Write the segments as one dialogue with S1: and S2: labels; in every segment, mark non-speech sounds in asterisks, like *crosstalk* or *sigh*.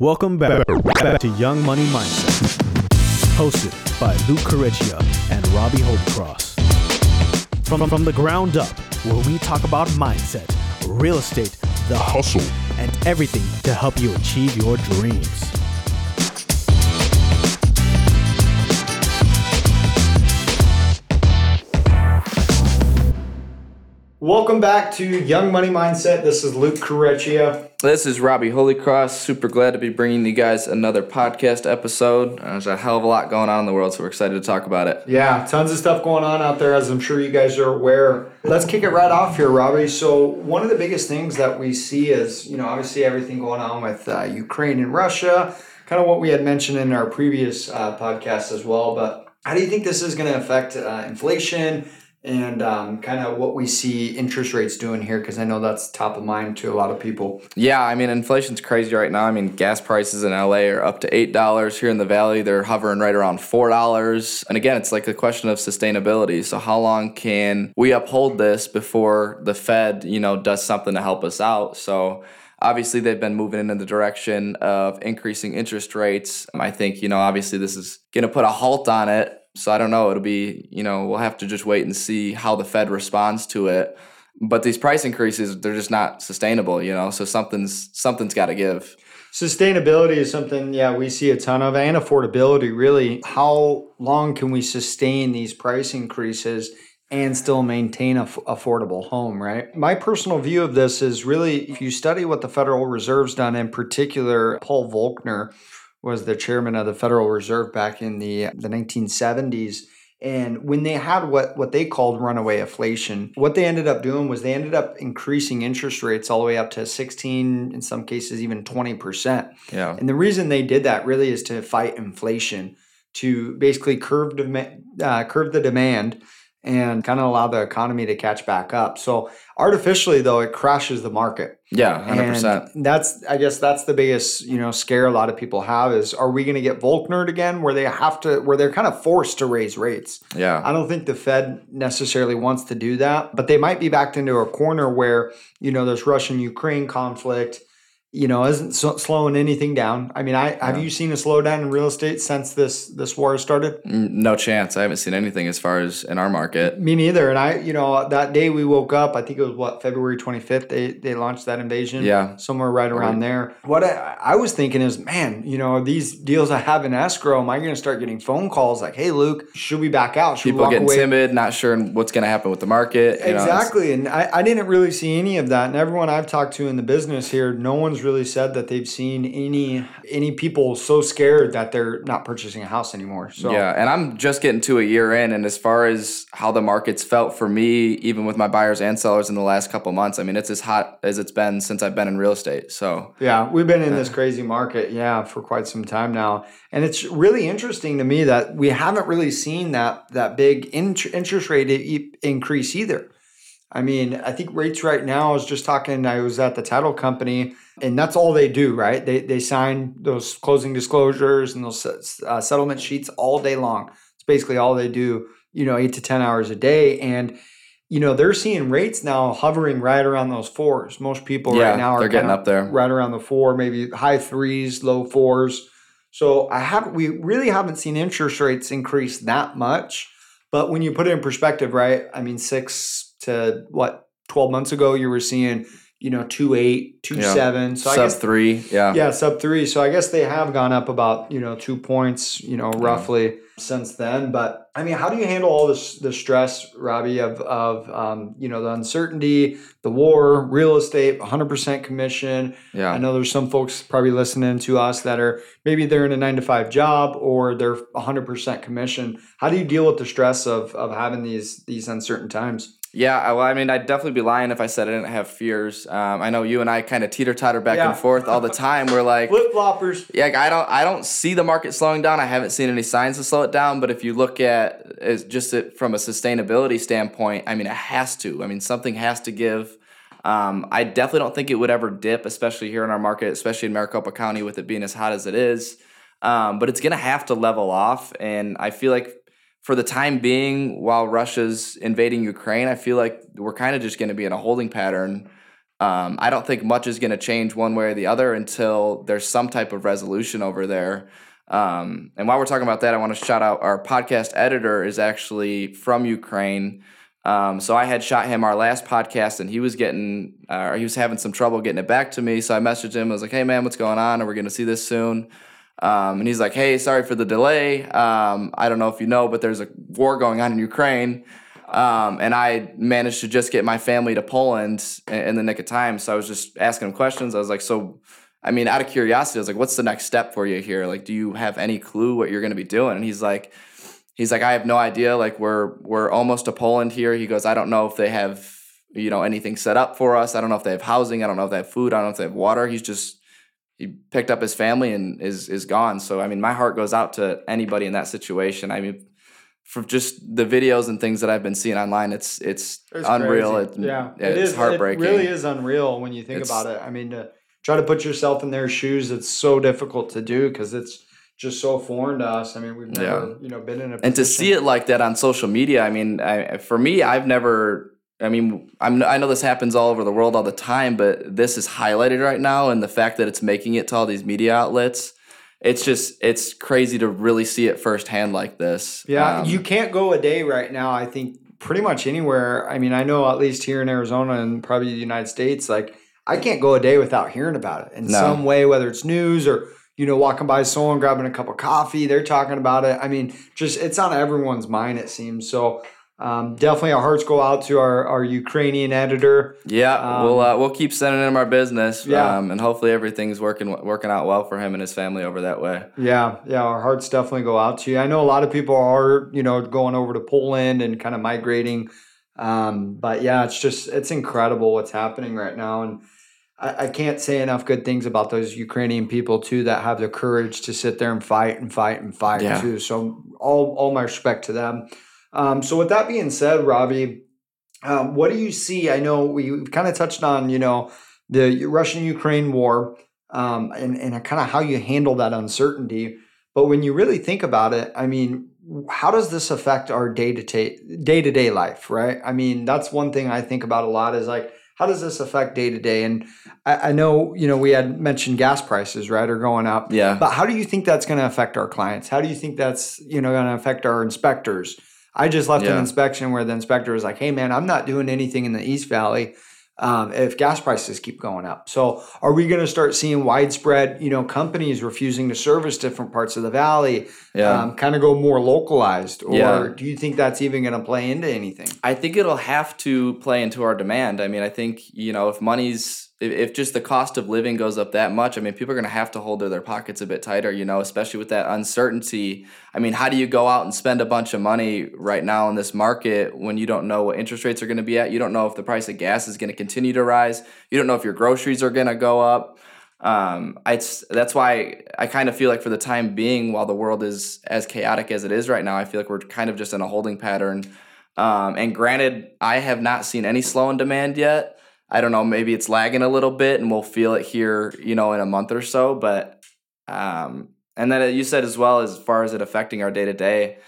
S1: Welcome back, back to Young Money Mindset, hosted by Luke Correggia and Robbie Holtcross. From, from the ground up, where we talk about mindset, real estate, the hustle, and everything to help you achieve your dreams.
S2: Welcome back to Young Money Mindset. This is Luke Correcchia.
S3: This is Robbie Holycross. Super glad to be bringing you guys another podcast episode. There's a hell of a lot going on in the world, so we're excited to talk about it.
S2: Yeah, tons of stuff going on out there, as I'm sure you guys are aware. Let's kick it right off here, Robbie. So, one of the biggest things that we see is, you know, obviously everything going on with uh, Ukraine and Russia, kind of what we had mentioned in our previous uh, podcast as well. But how do you think this is going to affect uh, inflation? And um, kind of what we see interest rates doing here because I know that's top of mind to a lot of people.
S3: Yeah, I mean inflation's crazy right now. I mean gas prices in LA are up to eight dollars here in the Valley. They're hovering right around four dollars. And again, it's like a question of sustainability. So how long can we uphold this before the Fed, you know, does something to help us out? So obviously they've been moving in the direction of increasing interest rates. I think, you know, obviously this is going to put a halt on it so I don't know. It'll be, you know, we'll have to just wait and see how the Fed responds to it. But these price increases, they're just not sustainable, you know. So something's something's got to give.
S2: Sustainability is something, yeah, we see a ton of, and affordability. Really, how long can we sustain these price increases and still maintain a f- affordable home? Right. My personal view of this is really, if you study what the Federal Reserve's done, in particular, Paul Volcker was the chairman of the Federal Reserve back in the the 1970s. And when they had what, what they called runaway inflation, what they ended up doing was they ended up increasing interest rates all the way up to 16, in some cases, even 20%.
S3: Yeah.
S2: And the reason they did that really is to fight inflation, to basically curve, dem- uh, curve the demand and kind of allow the economy to catch back up. So artificially though it crashes the market.
S3: Yeah, 100%.
S2: And that's I guess that's the biggest, you know, scare a lot of people have is are we going to get Volcker again where they have to where they're kind of forced to raise rates.
S3: Yeah.
S2: I don't think the Fed necessarily wants to do that, but they might be backed into a corner where, you know, there's Russian Ukraine conflict you know, isn't so, slowing anything down. I mean, I have you seen a slowdown in real estate since this this war started?
S3: No chance. I haven't seen anything as far as in our market.
S2: Me neither. And I, you know, that day we woke up, I think it was what February 25th. They they launched that invasion.
S3: Yeah,
S2: somewhere right around there. What I, I was thinking is, man, you know, these deals I have in escrow, am I going to start getting phone calls like, "Hey, Luke, should we back out? Should
S3: People getting away? timid, not sure what's going to happen with the market."
S2: exactly. Know, and I, I didn't really see any of that. And everyone I've talked to in the business here, no one's really said that they've seen any any people so scared that they're not purchasing a house anymore. So
S3: yeah, and I'm just getting to a year in, and as far as how the market's felt for me, even with my buyers and sellers in the last couple months, I mean it's as hot as it's been since I've been in real estate. So
S2: yeah, we've been in this crazy market, yeah, for quite some time now, and it's really interesting to me that we haven't really seen that that big int- interest rate increase either. I mean, I think rates right now, I was just talking, I was at the title company, and that's all they do, right? They, they sign those closing disclosures and those uh, settlement sheets all day long. It's basically all they do, you know, eight to 10 hours a day. And, you know, they're seeing rates now hovering right around those fours. Most people
S3: yeah,
S2: right now are
S3: getting up there
S2: right around the four, maybe high threes, low fours. So I have we really haven't seen interest rates increase that much. But when you put it in perspective, right? I mean, six to what 12 months ago you were seeing you know two eight two yeah. seven.
S3: So sub I guess, three yeah.
S2: Yeah sub three. So i guess they have gone up about you know two points you know roughly yeah. since then. But i mean how do you handle all this the stress robbie of of um, you know the uncertainty the war real estate 100% commission?
S3: Yeah.
S2: I know there's some folks probably listening to us that are maybe they're in a nine to five job or they're 100% commission. How do you deal with the stress of of having these these uncertain times
S3: yeah, well, I mean, I'd definitely be lying if I said I didn't have fears. Um, I know you and I kind of teeter totter back yeah. and forth all the time. We're like *laughs*
S2: flip floppers.
S3: Yeah, I don't, I don't see the market slowing down. I haven't seen any signs to slow it down. But if you look at it just it, from a sustainability standpoint, I mean, it has to. I mean, something has to give. Um, I definitely don't think it would ever dip, especially here in our market, especially in Maricopa County with it being as hot as it is. Um, but it's gonna have to level off, and I feel like for the time being, while Russia's invading Ukraine, I feel like we're kind of just going to be in a holding pattern Um, I don't think much is going to change one way or the other until there's some type of resolution over there. Um, and while we're talking about that, I want to shout out our podcast editor is actually from Ukraine. Um, so I had shot him our last podcast, and he was getting, uh, he was having some trouble getting it back to me. So I messaged him. I was like, "Hey man, what's going on? Are we going to see this soon?" Um, and he's like, "Hey, sorry for the delay. Um, I don't know if you know, but there's a war going on in Ukraine." Um, and I managed to just get my family to Poland in, the nick of time. So I was just asking him questions. I was like, "So, I mean, out of curiosity, I was like, what's the next step for you here? Like, do you have any clue what you're going to be doing?" And he's like, "He's like, I have no idea. Like, we're we're almost to Poland here." He goes, "I don't know if they have." You know anything set up for us? I don't know if they have housing. I don't know if they have food. I don't know if they have water. He's just he picked up his family and is is gone. So I mean, my heart goes out to anybody in that situation. I mean, from just the videos and things that I've been seeing online, it's it's,
S2: It's
S3: unreal. It,
S2: yeah,
S3: yeah,
S2: it
S3: it's
S2: is.
S3: heartbreaking.
S2: It really is unreal when you think
S3: It's-
S2: about it. I mean, to try to put yourself in their shoes, it's so difficult to do because it's just so foreign to us. I mean, we've never, you know, been in a
S3: and to see it like that on social media, I mean, I, for me, I've never. I mean, I'm, I know this happens all over the world all the time, but this is highlighted right now, and the fact that it's making it to all these media outlets, it's just it's crazy to really see it firsthand like this.
S2: Yeah,
S3: Um,
S2: you can't go a day right now. I think pretty much anywhere. I mean, I know at least here in Arizona and probably the United States, like I can't go a day without hearing about it in
S3: No.
S2: some way, whether it's news or you know walking by someone grabbing a cup of coffee, they're talking about it. I mean, just it's on everyone's mind. It seems so. Um, definitely, our hearts go out to our, our Ukrainian editor.
S3: Yeah,
S2: Um,
S3: we'll uh, we'll keep sending him our business,
S2: Yeah.
S3: um, and hopefully everything's working working out well for him and his family over that way.
S2: Yeah, yeah, our hearts definitely go out to you. I know a lot of people are, you know, going over to Poland and kind of migrating. Um, but yeah, it's just it's incredible what's happening right now. And I, I can't say enough good things about those Ukrainian people too that have the courage to sit there and fight and fight and fight
S3: Yeah.
S2: too. So all all my respect to them. Um, so with that being said, Robbie, um, what do you see? I know we, we've kind of touched on, you know, the Russian Ukraine war um, and, and kind of how you handle that uncertainty. But when you really think about it, I mean, how does this affect our day to day day to day life, right? I mean, that's one thing I think about a lot is like, how does this affect day to day? And I, I know, you know, we had mentioned gas prices, right, are going up.
S3: Yeah.
S2: But how do you think that's going to affect our clients? How do you think that's, you know, going to affect our inspectors? I just left an inspection where the inspector was like, "Hey, man, I'm not doing anything in the East Valley um, if gas prices keep going up." So, are we going to start seeing widespread, you know, companies refusing to service different parts of the valley,
S3: Yeah.
S2: um, kind of go more localized, or
S3: Yeah.
S2: do you think that's even going to play into anything?
S3: I think it'll have to play into our demand. I mean, I think you know if money's if, just the cost of living goes up that much, I mean, people are going to have to hold their, their pockets a bit tighter. You know, especially with that uncertainty. I mean, how do you go out and spend a bunch of money right now in this market when you don't know what interest rates are going to be at? You don't know if the price of gas is going to continue to rise. You don't know if your groceries are going to go up. Um, that's why I kind of feel like for the time being, while the world is as chaotic as it is right now, I feel like we're kind of just in a holding pattern. Um, and granted, I have not seen any slow in demand yet. I don't know, maybe it's lagging a little bit, and we'll feel it here, you know, in a month or so. But um, and then you said as well as far as it affecting our day to day.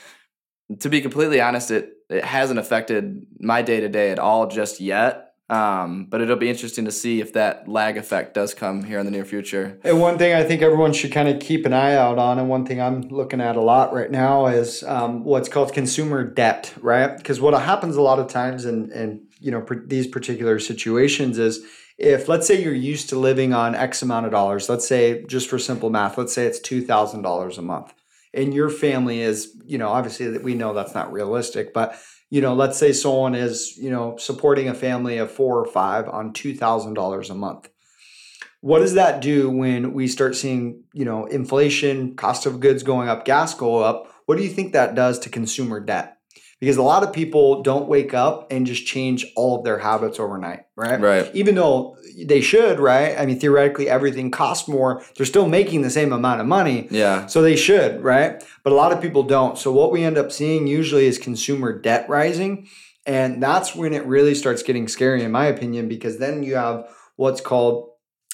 S3: To be completely honest, it it hasn't affected my day to day at all just yet. Um, but it'll be interesting to see if that lag effect does come here in the near future.
S2: And one thing I think everyone should kind of keep an eye out on, and one thing I'm looking at a lot right now is um, what's called consumer debt, right? Because what happens a lot of times and in you know per, these particular situations is if let's say you're used to living on X amount of dollars, let's say just for simple math, let's say it's two thousand dollars a month, and your family is, you know, obviously that we know that's not realistic, but you know, let's say someone is, you know, supporting a family of four or five on two thousand dollars a month. What does that do when we start seeing you know inflation cost of goods going up gas go up? What do you think that does to consumer debt because a lot of people don't wake up and just change all of their habits overnight right
S3: Right.
S2: even though they should right i mean theoretically everything costs more they're still making the same amount of money
S3: Yeah.
S2: so they should, right? But a lot of people don't. So what we end up seeing usually is consumer debt rising. And that's when it really starts getting scary, in my opinion, because then you have what's called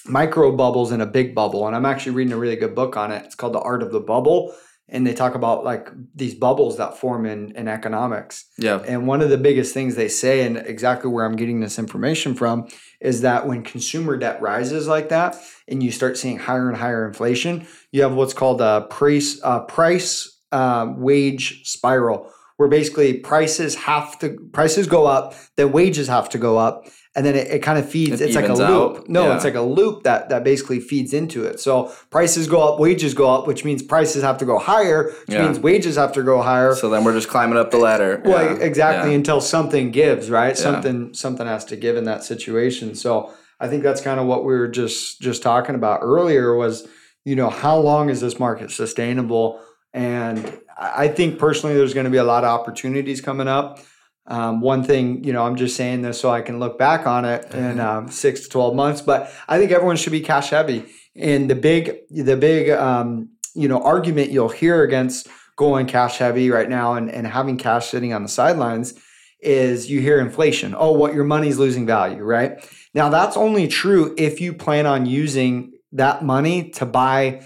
S2: micro bubbles in a big bubble. And I'm actually reading a really good book on it. It's called The Art of the Bubble. And they talk about like these bubbles that form in, in economics.
S3: Yeah.
S2: And one of the biggest things they say, and exactly where I'm getting this information from, is that when consumer debt rises like that, and you start seeing higher and higher inflation, you have what's called a price uh, price uh, wage spiral, where basically prices have to prices go up, then wages have to go up, and then it, it kind of feeds.
S3: It
S2: it's like a loop.
S3: out.
S2: No,
S3: Yeah.
S2: it's like a loop that that basically feeds into it. So prices go up, wages go up, which means prices have to go higher, which
S3: Yeah.
S2: means wages have to go higher.
S3: So then we're just climbing up the ladder.
S2: Well,
S3: Yeah.
S2: exactly until something gives, right? Something something has to give in that situation. So I think that's kind of what we were just just talking about earlier was, you know, how long is this market sustainable? And I think personally, there's going to be a lot of opportunities coming up. Um, one thing, you know, I'm just saying this so I can look back on it in um, six to 12 months, but I think everyone should be cash heavy. And the big, the big, um, you know, argument you'll hear against going cash heavy right now and, and having cash sitting on the sidelines is you hear inflation. Oh, what your money's losing value, right? Now that's only true if you plan on using that money to buy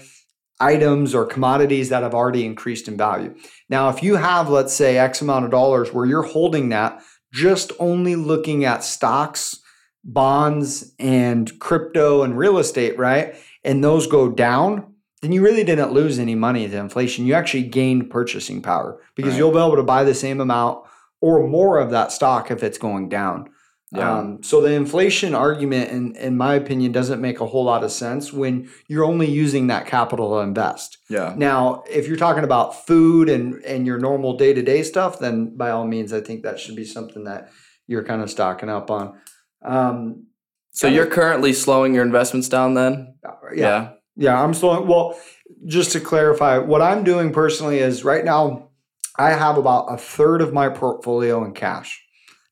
S2: items or commodities that have already increased in value. Now, if you have, let's say, X amount of dollars where you're holding that, just only looking at stocks, bonds, and crypto and real estate, right? And those go down, then you really didn't lose any money to inflation. You actually gained purchasing power because
S3: Right.
S2: you'll be able to buy the same amount or more of that stock if it's going down.
S3: Yeah.
S2: Um, so the inflation argument, in, in my opinion, doesn't make a whole lot of sense when you're only using that capital to invest.
S3: yeah.
S2: Now, if you're talking about food and and your normal day to day stuff, then by all means, I think that should be something that you're kind of stocking up on. Um,
S3: So you're currently slowing your investments down then?
S2: yeah, yeah, I'm still well. Just to clarify, what I'm doing personally is right now, I have about a third of my portfolio in cash.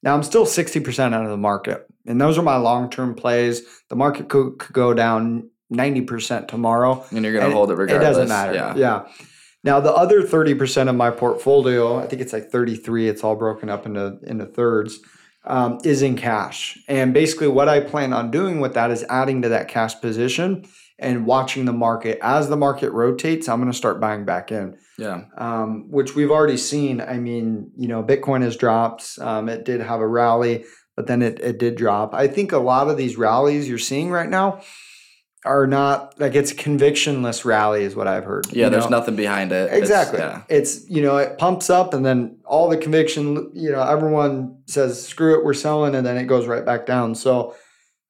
S2: Now I'm still 60% out of the market, and those are my long term plays. The market could, could go down 90% tomorrow.
S3: And you're going to hold it regardless.
S2: It doesn't matter.
S3: Yeah.
S2: Yeah. Now the other 30% of my portfolio, I think it's like 33, it's all broken up into into thirds, um, is in cash. And basically what I plan on doing with that is adding to that cash position and watching the market. As the market rotates, I'm going to start buying back in.
S3: Yeah.
S2: Um, which we've already seen. I mean, you know, Bitcoin has dropped. Um, it did have a rally, but then it, it did drop. I think a lot of these rallies you're seeing right now are not like it's a convictionless rally, is what I've heard.
S3: Yeah, there's
S2: know?
S3: nothing behind it. It's-
S2: Exactly.
S3: yeah.
S2: It's you know it pumps up and then all the conviction. You know everyone says screw it, we're selling, and then it goes right back down. So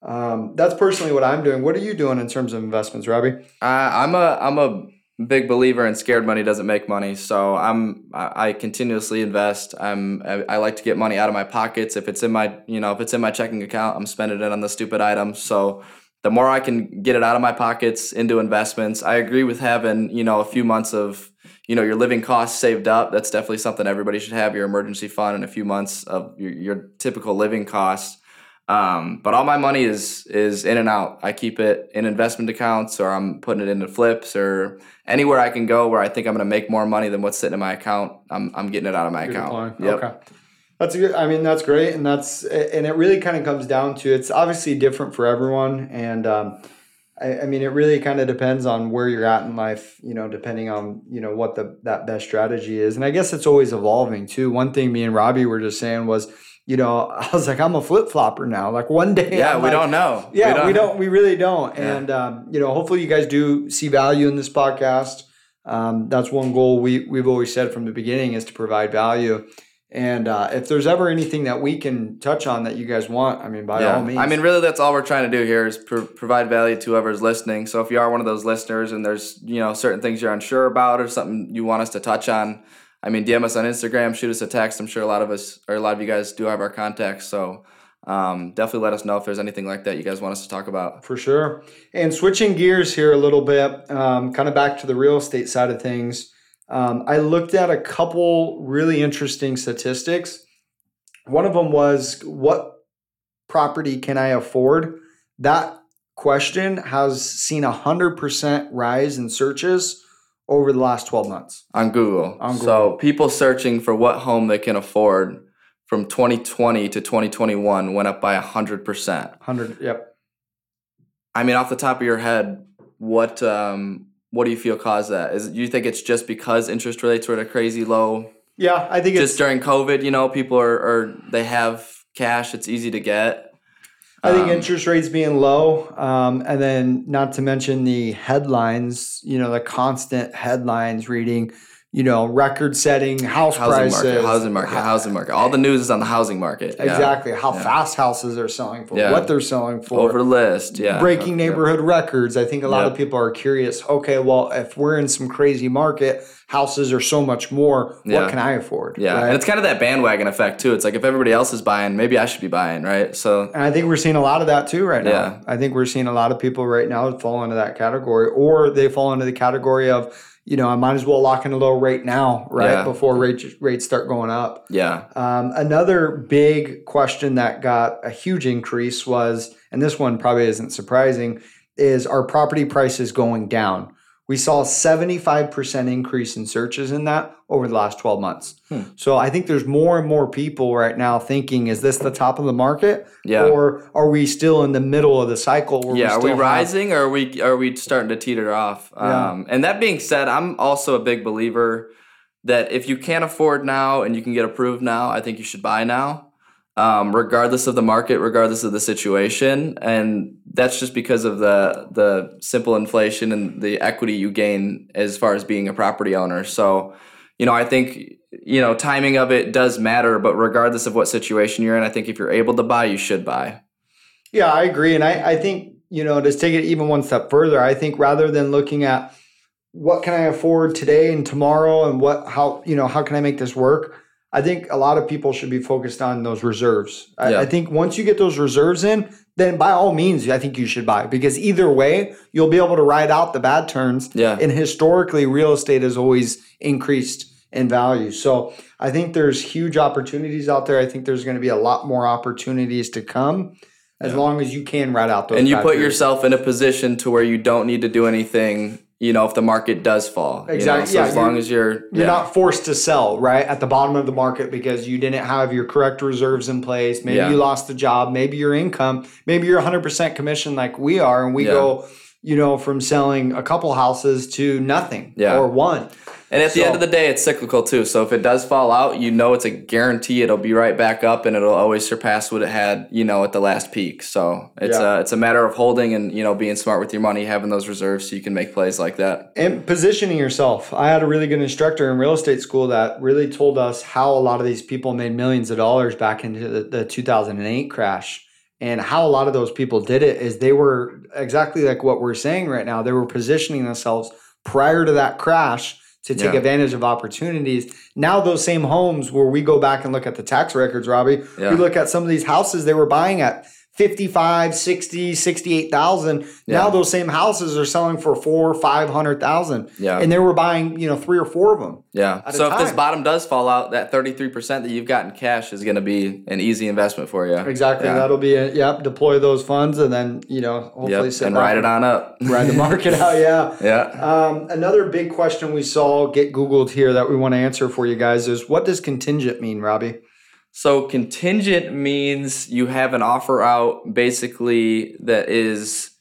S2: um, that's personally what I'm doing. What are you doing in terms of investments, Robbie?
S3: I'm a I'm a big believer in scared money doesn't make money. So I'm I, I continuously invest. I'm I, I like to get money out of my pockets. If it's in my you know if it's in my checking account, I'm spending it on the stupid items. So the more I can get it out of my pockets into investments, I agree with having you know a few months of you know your living costs saved up. That's definitely something everybody should have. Your emergency fund and a few months of your, your typical living costs. Um, but all my money is is in and out. I keep it in investment accounts, or I'm putting it into flips, or anywhere I can go where I think I'm going to make more money than what's sitting in my account. I'm I'm getting it out of my
S2: You're
S3: account.
S2: deploying. Okay. That's a good. I mean, that's great, and that's and it really kind of comes down to it's obviously different for everyone, and um, I, I mean, it really kind of depends on where you're at in life. You know, depending on you know what the that best strategy is, and I guess it's always evolving too. One thing me and Robbie were just saying was, you know, *laughs* I was like, I'm a flip flopper now. Like one day,
S3: Yeah,
S2: I'm
S3: we
S2: like,
S3: don't know. *laughs*
S2: yeah, we don't. We really don't.
S3: Yeah.
S2: And um, you know, hopefully, you guys do see value in this podcast. Um, that's one goal we we've always said from the beginning is to provide value. And uh, if there's ever anything that we can touch on that you guys want, I mean, by
S3: yeah.
S2: all means.
S3: I mean, really, that's all we're trying to do here is pro- provide value to whoever's listening. So if you are one of those listeners and there's you know certain things you're unsure about or something you want us to touch on, I mean, DM us on Instagram, shoot us a text. I'm sure a lot of us or a lot of you guys do have our contacts. So um, definitely let us know if there's anything like that you guys want us to talk about.
S2: For sure. And switching gears here a little bit, um, kind of back to the real estate side of things. Um, I looked at a couple really interesting statistics. One of them was what property can I afford? That question has seen a 100% rise in searches over the last 12 months.
S3: on Google.
S2: On
S3: So people searching for what home they can afford from 2020 to 2021 went up by a 100%.
S2: 100, yep.
S3: I mean, off the top of your head, what um, what do you feel caused that? Is you think it's just because interest rates were at a crazy low?
S2: Yeah, I think
S3: Just during COVID, you know, people are, are they have cash. It's easy to get.
S2: I think
S3: um,
S2: interest rates being low, um, and then not to mention the headlines. You know, the constant headlines reading. You know, record-setting house
S3: Housing
S2: prices,
S3: market, housing market,
S2: ha-
S3: housing market. All the news is on the housing market. Yeah.
S2: Exactly how
S3: Yeah.
S2: fast houses are selling for,
S3: Yeah.
S2: what they're selling for,
S3: Over list, yeah.
S2: breaking
S3: Yeah.
S2: neighborhood records. I think a lot of people are curious. Okay, well, if we're in some crazy market, houses are so much more.
S3: Yeah.
S2: What can I afford?
S3: Yeah,
S2: right?
S3: and it's kind of that bandwagon effect too. It's like if everybody else is buying, maybe I should be buying, right? So
S2: And I think we're seeing a lot of that too right now.
S3: Yeah.
S2: I think we're seeing a lot of people right now fall into that category, or they fall into the category of, you know, I might as well lock in a low rate now, right,
S3: Yeah.
S2: before rates rates start going up.
S3: yeah,
S2: Um, another big question that got a huge increase was, and this one probably isn't surprising, is are property prices going down? We saw a 75% increase in searches in that over the last 12 months.
S3: Hmm.
S2: So I think there's more and more people right now thinking, is this the top of the market?
S3: Yeah.
S2: Or are we still in the middle of the cycle? Where
S3: yeah. Are we
S2: still have-
S3: rising or are we are we starting to teeter off?
S2: Yeah.
S3: Um, and that being said, I'm also a big believer that if you can't afford now and you can get approved now, I think you should buy now. Um, regardless of the market, regardless of the situation, and that's just because of the the simple inflation and the equity you gain as far as being a property owner. So, you know, I think you know timing of it does matter, but regardless of what situation you're in, I think if you're able to buy, you should buy.
S2: Yeah, I agree. And I, I think, you know, to take it even one step further, I think rather than looking at what can I afford today and tomorrow and what how you know, how can I make this work? I think a lot of people should be focused on those reserves. I,
S3: Yeah.
S2: I think once you get those reserves in, then by all means, I think you should buy because either way, you'll be able to ride out the bad turns.
S3: Yeah.
S2: And historically, real estate has always increased in value. So I think there's huge opportunities out there. I think there's going to be a lot more opportunities to come as
S3: Yeah.
S2: long as you can ride out those.
S3: and you put
S2: periods.
S3: yourself in a position to where you don't need to do anything you know if the market does fall you know?
S2: Exactly,
S3: so
S2: yeah,
S3: as long as you're
S2: You're
S3: yeah.
S2: not forced to sell right at the bottom of the market because you didn't have your correct reserves in place. Maybe
S3: Yeah.
S2: you lost the job. Maybe your income. Maybe you're 100% commission like we are, and we
S3: Yeah.
S2: go, you know, from selling a couple houses to nothing or one.
S3: And at the end of the day it's cyclical too so if it does fall out you know it's a guarantee it'll be right back up and it'll always surpass what it had you know at the last peak so it's
S2: Yeah.
S3: a it's a matter of holding and you know being smart with your money having those reserves so you can make plays like that
S2: and positioning yourself. I had a really good instructor in real estate school that really told us how a lot of these people made millions of dollars back into the, the 2008 crash. And how a lot of those people did it is they were exactly like what we're saying right now. They were positioning themselves prior to that crash to take
S3: Yeah.
S2: advantage of opportunities. Now, those same homes where we go back and look at the tax records, Robbie,
S3: Yeah.
S2: we look at some of these houses they were buying at 55, 60, 68,000. Now those same houses are selling for four, 500,000.
S3: Yeah.
S2: And they were buying, you know, three or four of them.
S3: yeah
S2: a
S3: so if this bottom does fall out that 33% that you've got in cash is going to be an easy investment for you
S2: Exactly.
S3: Yeah.
S2: That'll be it. Yep. Deploy those funds and then, you know, hopefully
S3: Yep. and ride it on up
S2: Ride the market out. *laughs* Yeah.
S3: yeah
S2: Um, another big question we saw get Googled here that we want to answer for you guys is what does contingent mean, Robbie?
S3: So contingent means you have an offer out basically that is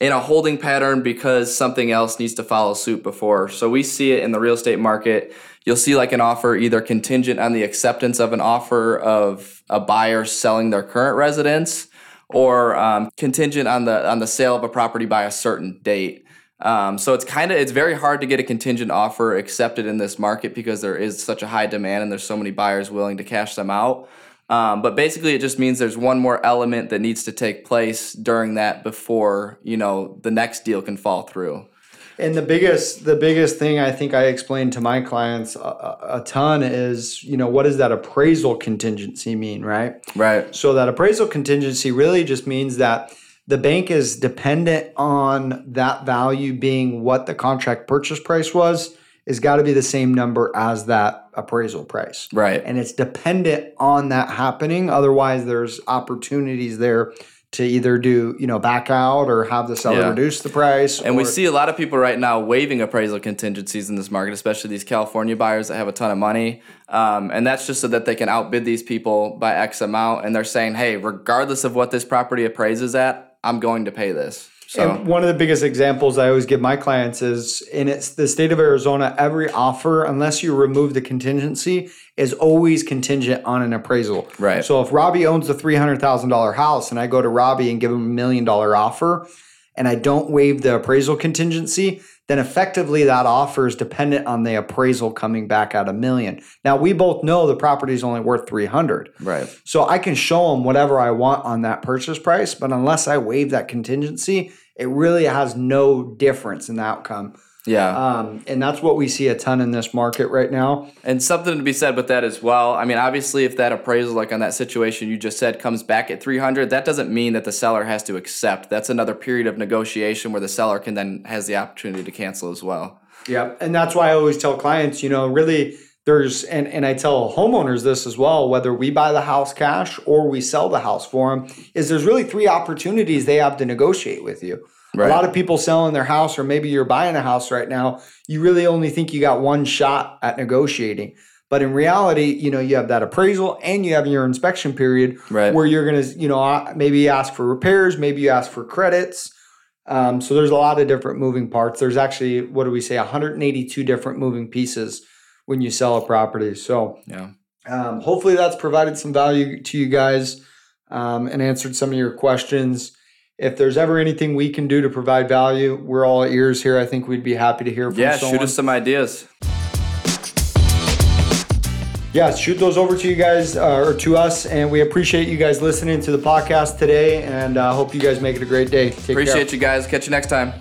S3: in a holding pattern because something else needs to follow suit before. So we see it in the real estate market. You'll see like an offer either contingent on the acceptance of an offer of a buyer selling their current residence or um, contingent on the on the sale of a property by a certain date. Um, so it's kind of it's very hard to get a contingent offer accepted in this market because there is such a high demand and there's so many buyers willing to cash them out. Um, but basically, it just means there's one more element that needs to take place during that before you know the next deal can fall through.
S2: And the biggest, the biggest thing I think I explained to my clients a, a, a ton is, you know, what does that appraisal contingency mean, right?
S3: Right.
S2: So that appraisal contingency really just means that the bank is dependent on that value being what the contract purchase price was is got to be the same number as that appraisal price.
S3: Right.
S2: And it's dependent on that happening. Otherwise, there's opportunities there to either do, you know, back out or have the seller
S3: Yeah.
S2: reduce the price.
S3: And we see a lot of people right now waiving appraisal contingencies in this market, especially these California buyers that have a ton of money. Um, and that's just so that they can outbid these people by X amount. And they're saying, hey, regardless of what this property appraises at, I'm going to pay this. So
S2: And one of the biggest examples I always give my clients is in it's the state of Arizona, every offer, unless you remove the contingency, is always contingent on an appraisal.
S3: Right.
S2: So if Robbie owns the three hundred thousand dollar house and I go to Robbie and give him a million dollar offer and I don't waive the appraisal contingency, then effectively that offer is dependent on the appraisal coming back at a million. Now we both know the property is only worth 300.
S3: right.
S2: So I can show them whatever I want on that purchase price, but unless I waive that contingency, it really has no difference in the outcome.
S3: Yeah.
S2: Um, and that's what we see a ton in this market right now.
S3: And something to be said with that as well. I mean, obviously, if that appraisal, like on that situation you just said, comes back at 300, that doesn't mean that the seller has to accept. That's another period of negotiation where the seller can then has the opportunity to cancel as well.
S2: Yep. And that's why I always tell clients, you know, really there's and, and I tell homeowners this as well, whether we buy the house cash or we sell the house for them, is there's really three opportunities they have to negotiate with you.
S3: Right.
S2: A lot of people selling their house, or maybe you're buying a house right now, you really only think you got one shot at negotiating. But in reality, you know, you have that appraisal and you have your inspection period
S3: Right.
S2: where you're going to, you know, uh, maybe ask for repairs, maybe you ask for credits. Um, so there's a lot of different moving parts. There's actually, what do we say, 182 different moving pieces when you sell a property. So
S3: Yeah.
S2: um, hopefully that's provided some value to you guys um, and answered some of your questions. If there's ever anything we can do to provide value, we're all ears here. I think we'd be happy to hear from
S3: Yeah.
S2: someone.
S3: Shoot us some ideas.
S2: yeah, shoot those over to you guys uh, or to us, and we appreciate you guys listening to the podcast today. And uh, hope you guys make it a great day. Take care.
S3: Appreciate you guys. Catch you next time.